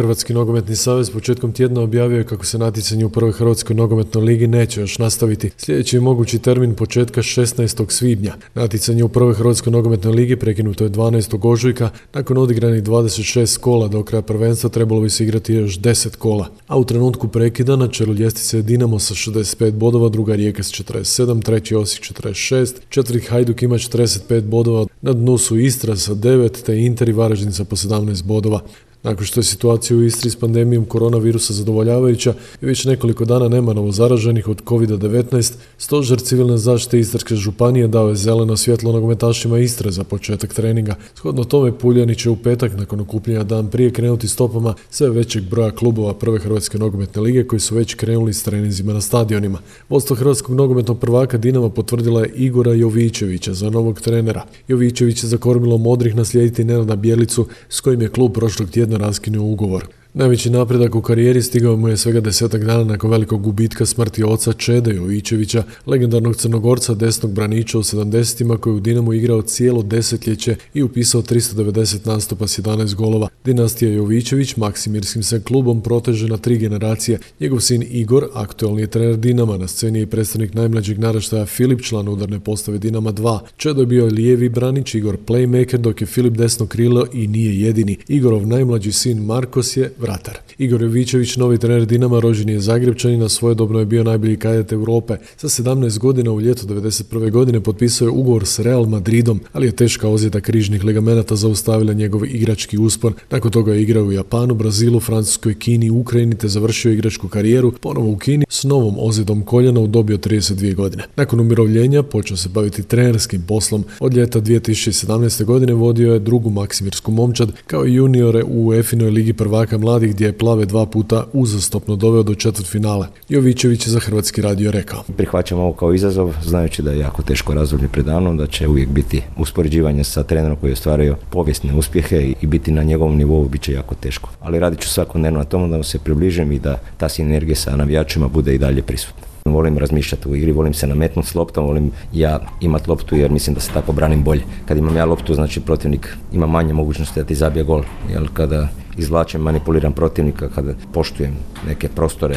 Hrvatski nogometni savez početkom tjedna objavio je kako se natjecanje u prvoj Hrvatskoj nogometnoj ligi neće još nastaviti. Sljedeći je mogući termin početka 16. svibnja. Natjecanje u prvoj Hrvatskoj nogometnoj ligi prekinuto je 12. ožujka. Nakon odigranih 26 kola do kraja prvenstva trebalo bi se igrati još 10 kola. A u trenutku prekida na čelu ljestvice je Dinamo sa 65 bodova, druga Rijeka s 47, treći Osijek 46, četvrti Hajduk ima 45 bodova, na dnu su Istra sa 9 te Inter i Varaždin sa po 17 bodova. Nakon što je situacija u Istri s pandemijom koronavirusa zadovoljavajuća i već nekoliko dana nema novo zaraženih od COVID-19, stožer civilne zaštite Istarske županije dao je zeleno svjetlo nogometašima Istre za početak treninga. Shodno tome Puljani će u petak nakon okupljenja dan prije krenuti stopama sve većeg broja klubova prve Hrvatske nogometne lige koji su već krenuli s treninzima na stadionima. Vodstvo Hrvatskog nogometnog prvaka Dinama potvrdila je Igora Jovićevića za novog trenera. Jovićević je za kormilo modrih naslijediti Nenada Bjelicu s kojim je klub prošlog tjedna raskinuo ugovor. Najveći napredak u karijeri stigao mu je svega desetak dana nakon velikog gubitka smrti oca Čede Jovićevića, legendarnog crnogorca desnog braniča u 70-ima koji u Dinamu igrao cijelo desetljeće i upisao 390 nastupa s 11 golova. Dinastija Jovićević maksimirskim se klubom proteže na tri generacije. Njegov sin Igor, aktualni je trener Dinama, na sceni je predstavnik najmlađeg naraštaja Filip, član udarne postave Dinama 2. Čedo je bio lijevi branič, Igor playmaker, dok je Filip desno krilo i nije jedini. Igorov najmlađi sin Markos je vratar. Igor Jovićević, novi trener Dinama, rođen je Zagrebčani, na svojedobno je bio najbolji kadet Europe. Sa 17 godina u ljetu 91. godine potpisao je ugovor s Real Madridom, ali je teška ozljeda križnih ligamenata zaustavila njegov igrački uspon. Nakon toga je igrao u Japanu, Brazilu, Francuskoj, Kini, Ukrajini te završio igračku karijeru ponovo u Kini s novom ozljedom koljena u dobi od 32 godine. Nakon umirovljenja počeo se baviti trenerskim poslom. Od ljeta 2017. godine vodio je drugu Maksimirsku momčad kao i juniore u UEFA ligi prvaka mladih gdje je plave dva puta uzastopno doveo do četvrt finale. Jovićević je za Hrvatski radio rekao. Prihvaćam ovo kao izazov, znajući da je jako teško razdoblje predanom, da će uvijek biti uspoređivanje sa trenerom koji je ostvario povijesne uspjehe i biti na njegovom nivou bit će jako teško. Ali radit ću svakodnevno na tomu da se približim i da ta sinergija sa navijačima bude i dalje prisutna. Volim razmišljati u igri, volim se nametnuti s loptom, volim ja imat loptu jer mislim da se tako branim bolje. Kad imam ja loptu, znači protivnik ima manje mogućnosti da ti zabije gol. Jer kada izvlačim, manipuliram protivnika, kada poštujem neke prostore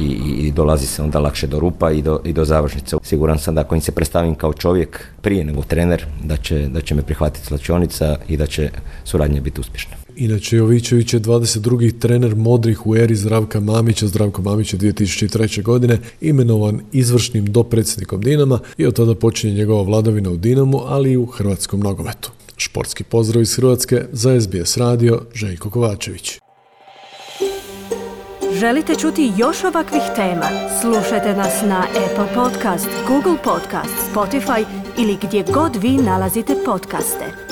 i, i, dolazi se onda lakše do rupa i do, i do završnice. Siguran sam da ako im se predstavim kao čovjek prije nego trener, da će, da će me prihvatiti slačionica i da će suradnja biti uspješna. Inače, Jovićević je 22. trener modrih u eri Zdravka Mamića, Zdravko Mamić je 2003. godine imenovan izvršnim dopredsjednikom Dinama i od tada počinje njegova vladavina u Dinamu, ali i u hrvatskom nogometu. Športski pozdrav iz Hrvatske za SBS radio Željko Kovačević. Želite čuti još ovakvih tema? Slušajte nas na Apple Podcast, Google Podcast, Spotify ili gdje god vi nalazite podcaste.